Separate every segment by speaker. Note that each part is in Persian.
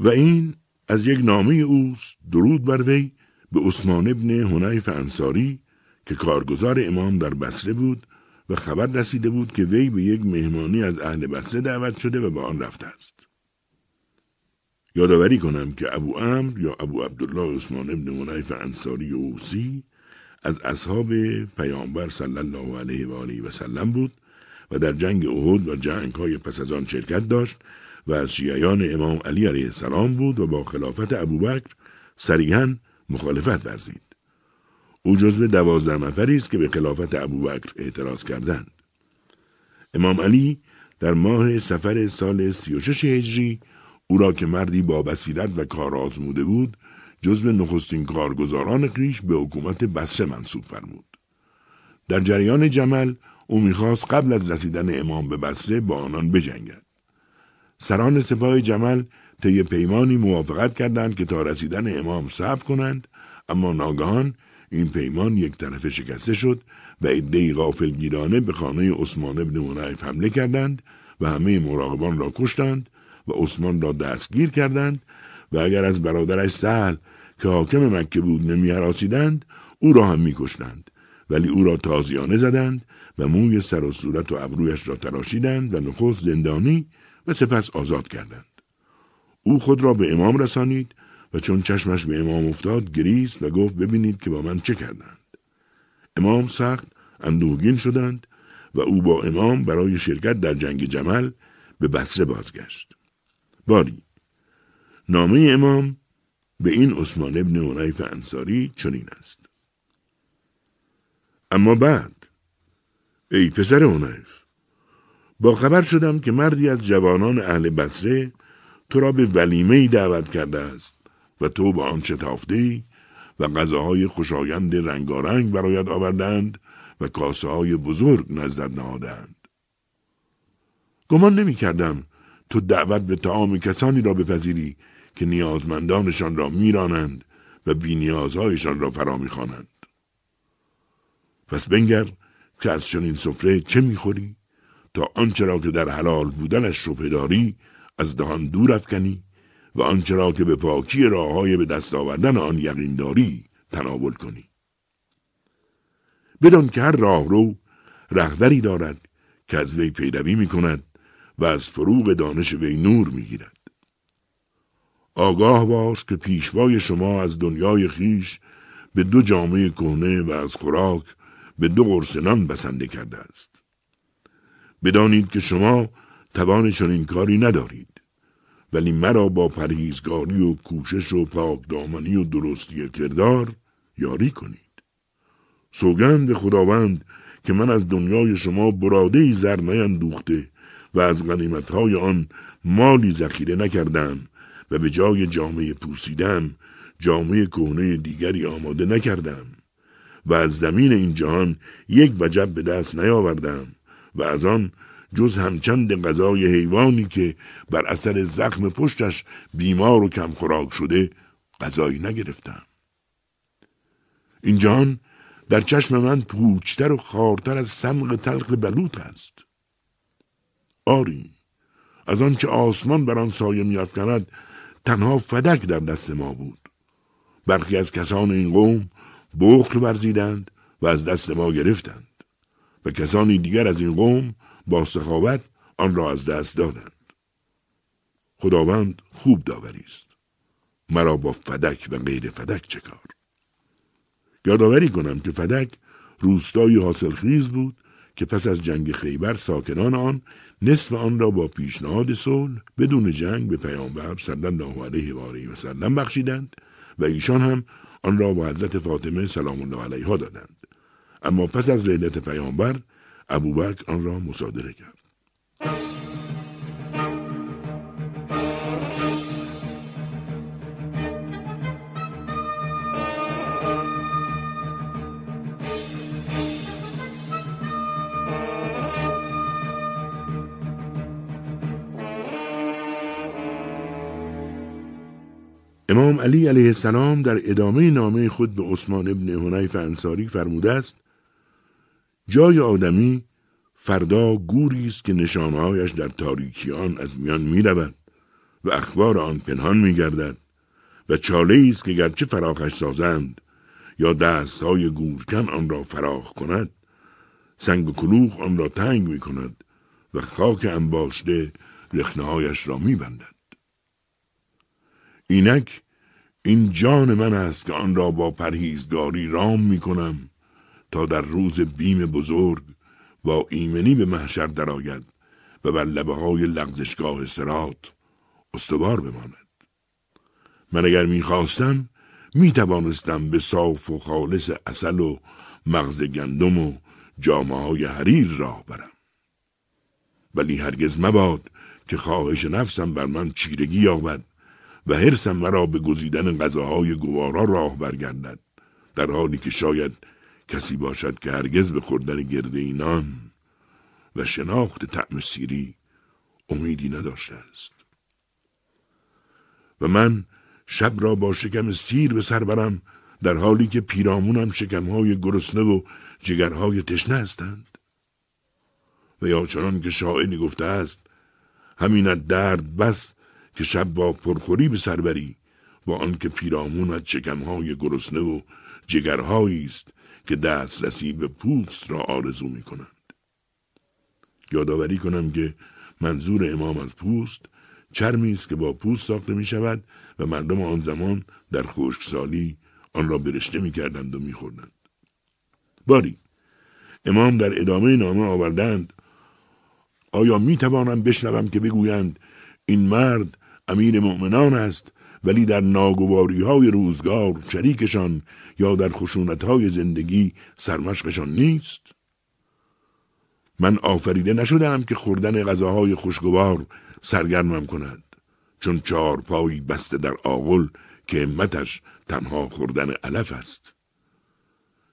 Speaker 1: و این از یک نامه اوست درود بر وی به عثمان ابن حنیف انصاری که کارگزار امام در بصره بود و خبر رسیده بود که وی به یک مهمانی از اهل بصره دعوت شده و به آن رفته است. یادآوری کنم که ابو امر یا ابو عبدالله عثمان ابن حنیف انصاری اوسی از اصحاب پیامبر صلی الله علیه و آله و سلم بود و در جنگ احد و جنگ های پس از آن شرکت داشت و از شیعیان امام علی علیه السلام بود و با خلافت ابوبکر صریحا مخالفت ورزید. او جزو دوازده نفری است که به خلافت ابوبکر اعتراض کردند. امام علی در ماه سفر سال 36 هجری او را که مردی با بصیرت و کار آزموده بود جزو نخستین کارگزاران خیش به حکومت بسره منصوب فرمود. در جریان جمل او می‌خواست قبل از رسیدن امام به بسره با آنان بجنگد. سران سپاه جمل طی پیمانی موافقت کردند که تا رسیدن امام صبر کنند اما ناگهان این پیمان یک طرفه شکسته شد و عدهای غافلگیرانه به خانه عثمان ابن منعیف حمله کردند و همه مراقبان را کشتند و عثمان را دستگیر کردند و اگر از برادرش سهل که حاکم مکه بود نمیاراسیدند او را هم میکشتند. ولی او را تازیانه زدند و موی سر و صورت و ابرویش را تراشیدند و نخست زندانی و سپس آزاد کردند. او خود را به امام رسانید و چون چشمش به امام افتاد گریست و گفت ببینید که با من چه کردند. امام سخت اندوهگین شدند و او با امام برای شرکت در جنگ جمل به بسره بازگشت. باری نامه امام به این عثمان ابن عنیف انصاری چنین است. اما بعد ای پسر عنیف با خبر شدم که مردی از جوانان اهل بسره تو را به ولیمه ای دعوت کرده است و تو با آن شتافته و غذاهای خوشایند رنگارنگ برایت آوردند و کاسه های بزرگ نزدت نهادند. گمان نمی کردم تو دعوت به تعام کسانی را بپذیری که نیازمندانشان را میرانند و بینیازهایشان را فرا می‌خوانند. پس بنگر که از چنین سفره چه می‌خوری؟ آنچه را که در حلال بودنش شبه داری از دهان دور افکنی و آنچه را که به پاکی راه به دست آوردن آن یقین داری تناول کنی. بدان که هر راهرو رهبری دارد که از وی پیروی می کند و از فروغ دانش وی نور می گیرد. آگاه باش که پیشوای شما از دنیای خیش به دو جامعه کهنه و از خوراک به دو قرسنان بسنده کرده است. بدانید که شما توان چنین کاری ندارید. ولی مرا با پرهیزگاری و کوشش و پاکدامنی و درستی کردار یاری کنید. سوگند خداوند که من از دنیای شما براده زر نیندوخته و از غنیمتهای آن مالی ذخیره نکردم و به جای جامعه پوسیدم جامعه کهنه دیگری آماده نکردم و از زمین این جهان یک وجب به دست نیاوردم و از آن جز همچند غذای حیوانی که بر اثر زخم پشتش بیمار و کم خوراک شده غذایی نگرفتم. این جهان در چشم من پوچتر و خارتر از سمق تلخ بلوط است. آری از آنچه آسمان بر آن سایه میافکند تنها فدک در دست ما بود. برخی از کسان این قوم بخل ورزیدند و از دست ما گرفتند. و کسانی دیگر از این قوم با سخاوت آن را از دست دادند. خداوند خوب داوری است. مرا با فدک و غیر فدک چه کار؟ یادآوری کنم که فدک روستایی حاصلخیز بود که پس از جنگ خیبر ساکنان آن نصف آن را با پیشنهاد صلح بدون جنگ به پیامبر صلی الله علیه و آله بخشیدند و ایشان هم آن را با حضرت فاطمه سلام الله علیها دادند. اما پس از رحلت پیامبر ابوبکر آن را مصادره کرد. امام علی علیه السلام در ادامه نامه خود به عثمان ابن حنیف انصاری فرموده است جای آدمی فردا گوری است که نشانهایش در تاریکی آن از میان می رود و اخبار آن پنهان می گردد و چاله است که گرچه فراخش سازند یا دستهای گورکن آن را فراخ کند سنگ و کلوخ آن را تنگ می کند و خاک انباشته رخنهایش را می بندد. اینک این جان من است که آن را با پرهیزگاری رام می کنم تا در روز بیم بزرگ با ایمنی به محشر درآید و بر لبه های لغزشگاه سرات استوار بماند. من اگر می‌خواستم می توانستم به صاف و خالص اصل و مغز گندم و جامعه های حریر راه برم. ولی هرگز مباد که خواهش نفسم بر من چیرگی یابد و حرسم مرا به گزیدن غذاهای گوارا راه برگردد در حالی که شاید کسی باشد که هرگز به خوردن گرده اینان و شناخت طعم سیری امیدی نداشته است. و من شب را با شکم سیر به سر برم در حالی که پیرامونم شکمهای گرسنه و جگرهای تشنه هستند. و یا چنان که شاعری گفته است همین درد بس که شب با پرخوری به سر بری با آنکه پیرامونت شکمهای گرسنه و جگرهایی است که دسترسی به پوست را آرزو می کنند. یادآوری کنم که منظور امام از پوست چرمی است که با پوست ساخته می شود و مردم آن زمان در خشکسالی آن را برشته می کردند و می خوردند. باری امام در ادامه نامه آوردند آیا می توانم بشنوم که بگویند این مرد امیر مؤمنان است ولی در ناگواری های روزگار شریکشان یا در خشونت های زندگی سرمشقشان نیست؟ من آفریده نشدم که خوردن غذاهای خوشگوار سرگرمم کند چون چهار پایی بسته در آغل که امتش تنها خوردن علف است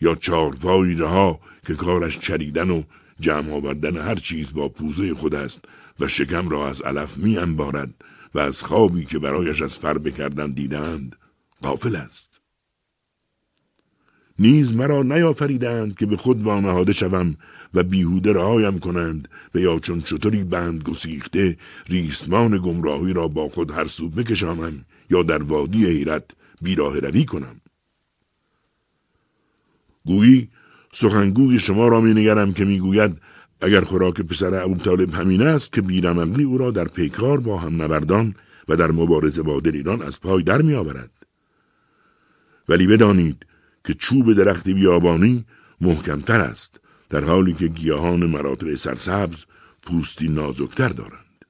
Speaker 1: یا چهار پایی رها که کارش چریدن و جمع آوردن هر چیز با پوزه خود است و شکم را از علف می انبارد و از خوابی که برایش از فر بکردن دیدند غافل است. نیز مرا نیافریدند که به خود وانهاده شوم و بیهوده رهایم کنند و یا چون چطوری بند گسیخته ریسمان گمراهی را با خود هر سو بکشانم یا در وادی حیرت بیراه روی کنم. گویی سخنگوی شما را می نگرم که می‌گوید اگر خوراک پسر ابو طالب همین است که بیرمقلی او را در پیکار با هم نبردان و در مبارزه با دلیران از پای در می آورد. ولی بدانید که چوب درخت بیابانی محکمتر است در حالی که گیاهان مراتع سرسبز پوستی نازکتر دارند.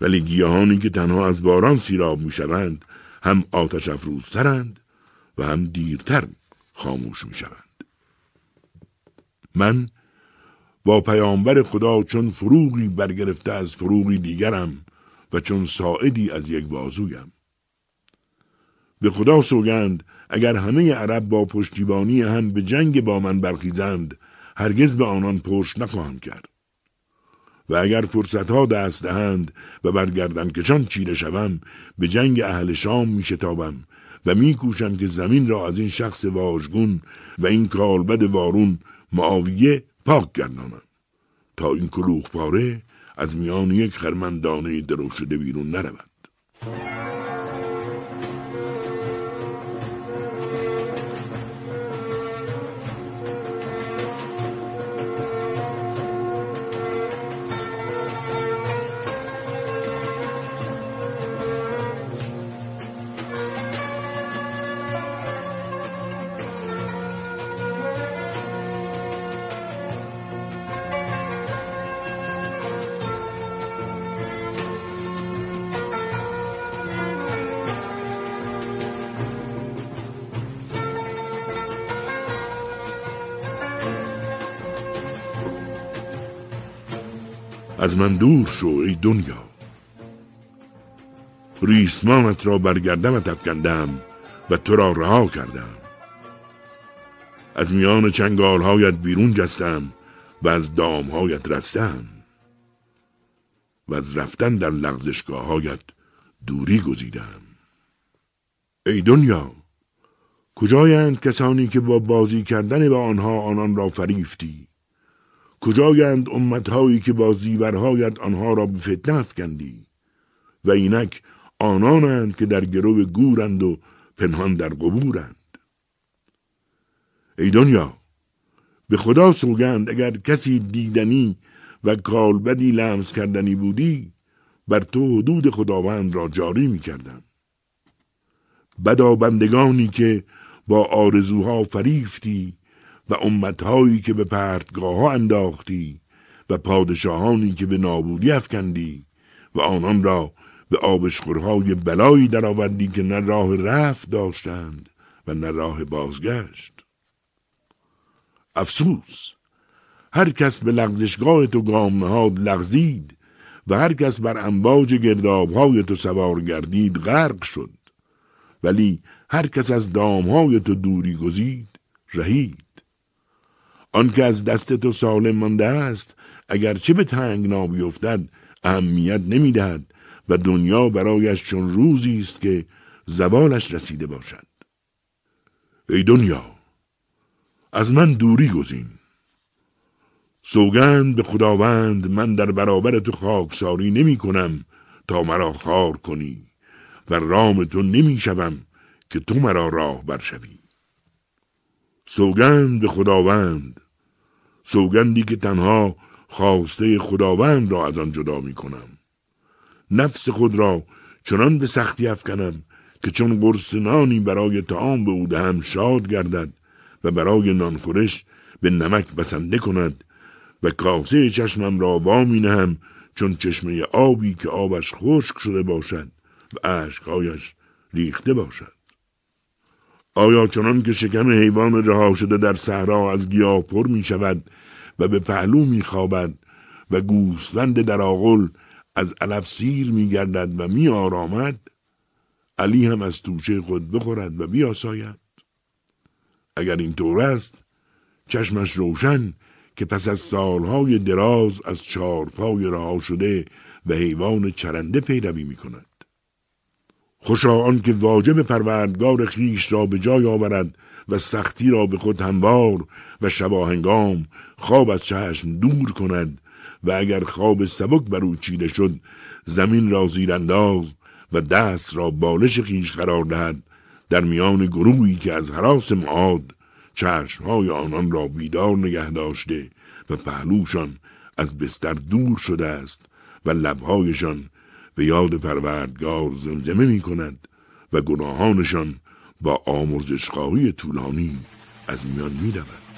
Speaker 1: ولی گیاهانی که تنها از باران سیراب می شوند هم آتش افروزترند و هم دیرتر خاموش می شوند. من با پیامبر خدا چون فروغی برگرفته از فروغی دیگرم و چون ساعدی از یک بازویم. به خدا سوگند اگر همه عرب با پشتیبانی هم به جنگ با من برخیزند هرگز به آنان پشت نخواهم کرد. و اگر فرصتها دست دهند و برگردن کشان چیره شوم به جنگ اهل شام می شتابم و می کوشم که زمین را از این شخص واژگون و این کالبد وارون معاویه پاک گردانم تا این کلوخ پاره از میان یک خرمندانه درو شده بیرون نرود. از من دور شو ای دنیا. ریسمانت را برگردمت افکندم و تو را رها کردم. از میان چنگالهایت بیرون جستم و از دامهایت رستم. و از رفتن در لغزشگاههایت دوری گزیدم. ای دنیا کجایند کسانی که با بازی کردن به آنها آنان را فریفتی؟ کجایند امتهایی که با زیورهایت آنها را به فتنه افکندی و اینک آنانند که در گرو گورند و پنهان در قبورند ای دنیا به خدا سوگند اگر کسی دیدنی و کالبدی لمس کردنی بودی بر تو حدود خداوند را جاری می کردم. بدا بندگانی که با آرزوها فریفتی و امتهایی که به پرتگاه ها انداختی و پادشاهانی که به نابودی افکندی و آنان را به آبشخورهای بلایی درآوردی که نه راه رفت داشتند و نه راه بازگشت. افسوس هر کس به لغزشگاه تو گام نهاد لغزید و هر کس بر امواج گردابهای تو سوار گردید غرق شد. ولی هر کس از دامهای تو دوری گزید رهید. آنکه از دست تو سالم مانده است اگرچه به تنگنا بیفتد اهمیت نمی‌دهد و دنیا برایش چون روزی است که زوالش رسیده باشد. ای دنیا از من دوری گزین. سوگند به خداوند من در برابر تو خاکساری نمی کنم تا مرا خار کنی و رام تو نمی شوم که تو مرا راه برشوی سوگند به خداوند. سوگندی که تنها خواسته خداوند را از آن جدا می کنم نفس خود را چنان به سختی افکنم که چون قرص نانی برای تعام به او دهم شاد گردد و برای نانخورش به نمک بسنده کند و کاسه چشمم را وامی نهم چون چشمه آبی که آبش خشک شده باشد و اشکهایش ریخته باشد. آیا چنان که شکم حیوان رها شده در صحرا از گیاه پر می شود و به پهلو می خوابد و گوسفند در آغل از علف سیر می گردد و می آرامد علی هم از توشه خود بخورد و بیاساید اگر این طور است چشمش روشن که پس از سالهای دراز از چارپای رها شده و حیوان چرنده پیروی می کند. خوشا آن که واجب پروردگار خیش را به جای آورد و سختی را به خود هموار و شباهنگام خواب از چشم دور کند و اگر خواب سبک بر او چیده شد زمین را زیرانداز و دست را بالش خیش قرار دهد در میان گروهی که از حراس معاد چشمهای آنان را بیدار نگه داشته و پهلوشان از بستر دور شده است و لبهایشان به یاد پروردگار زمزمه می کند و گناهانشان با آمرزشخواهی طولانی از میان می دود.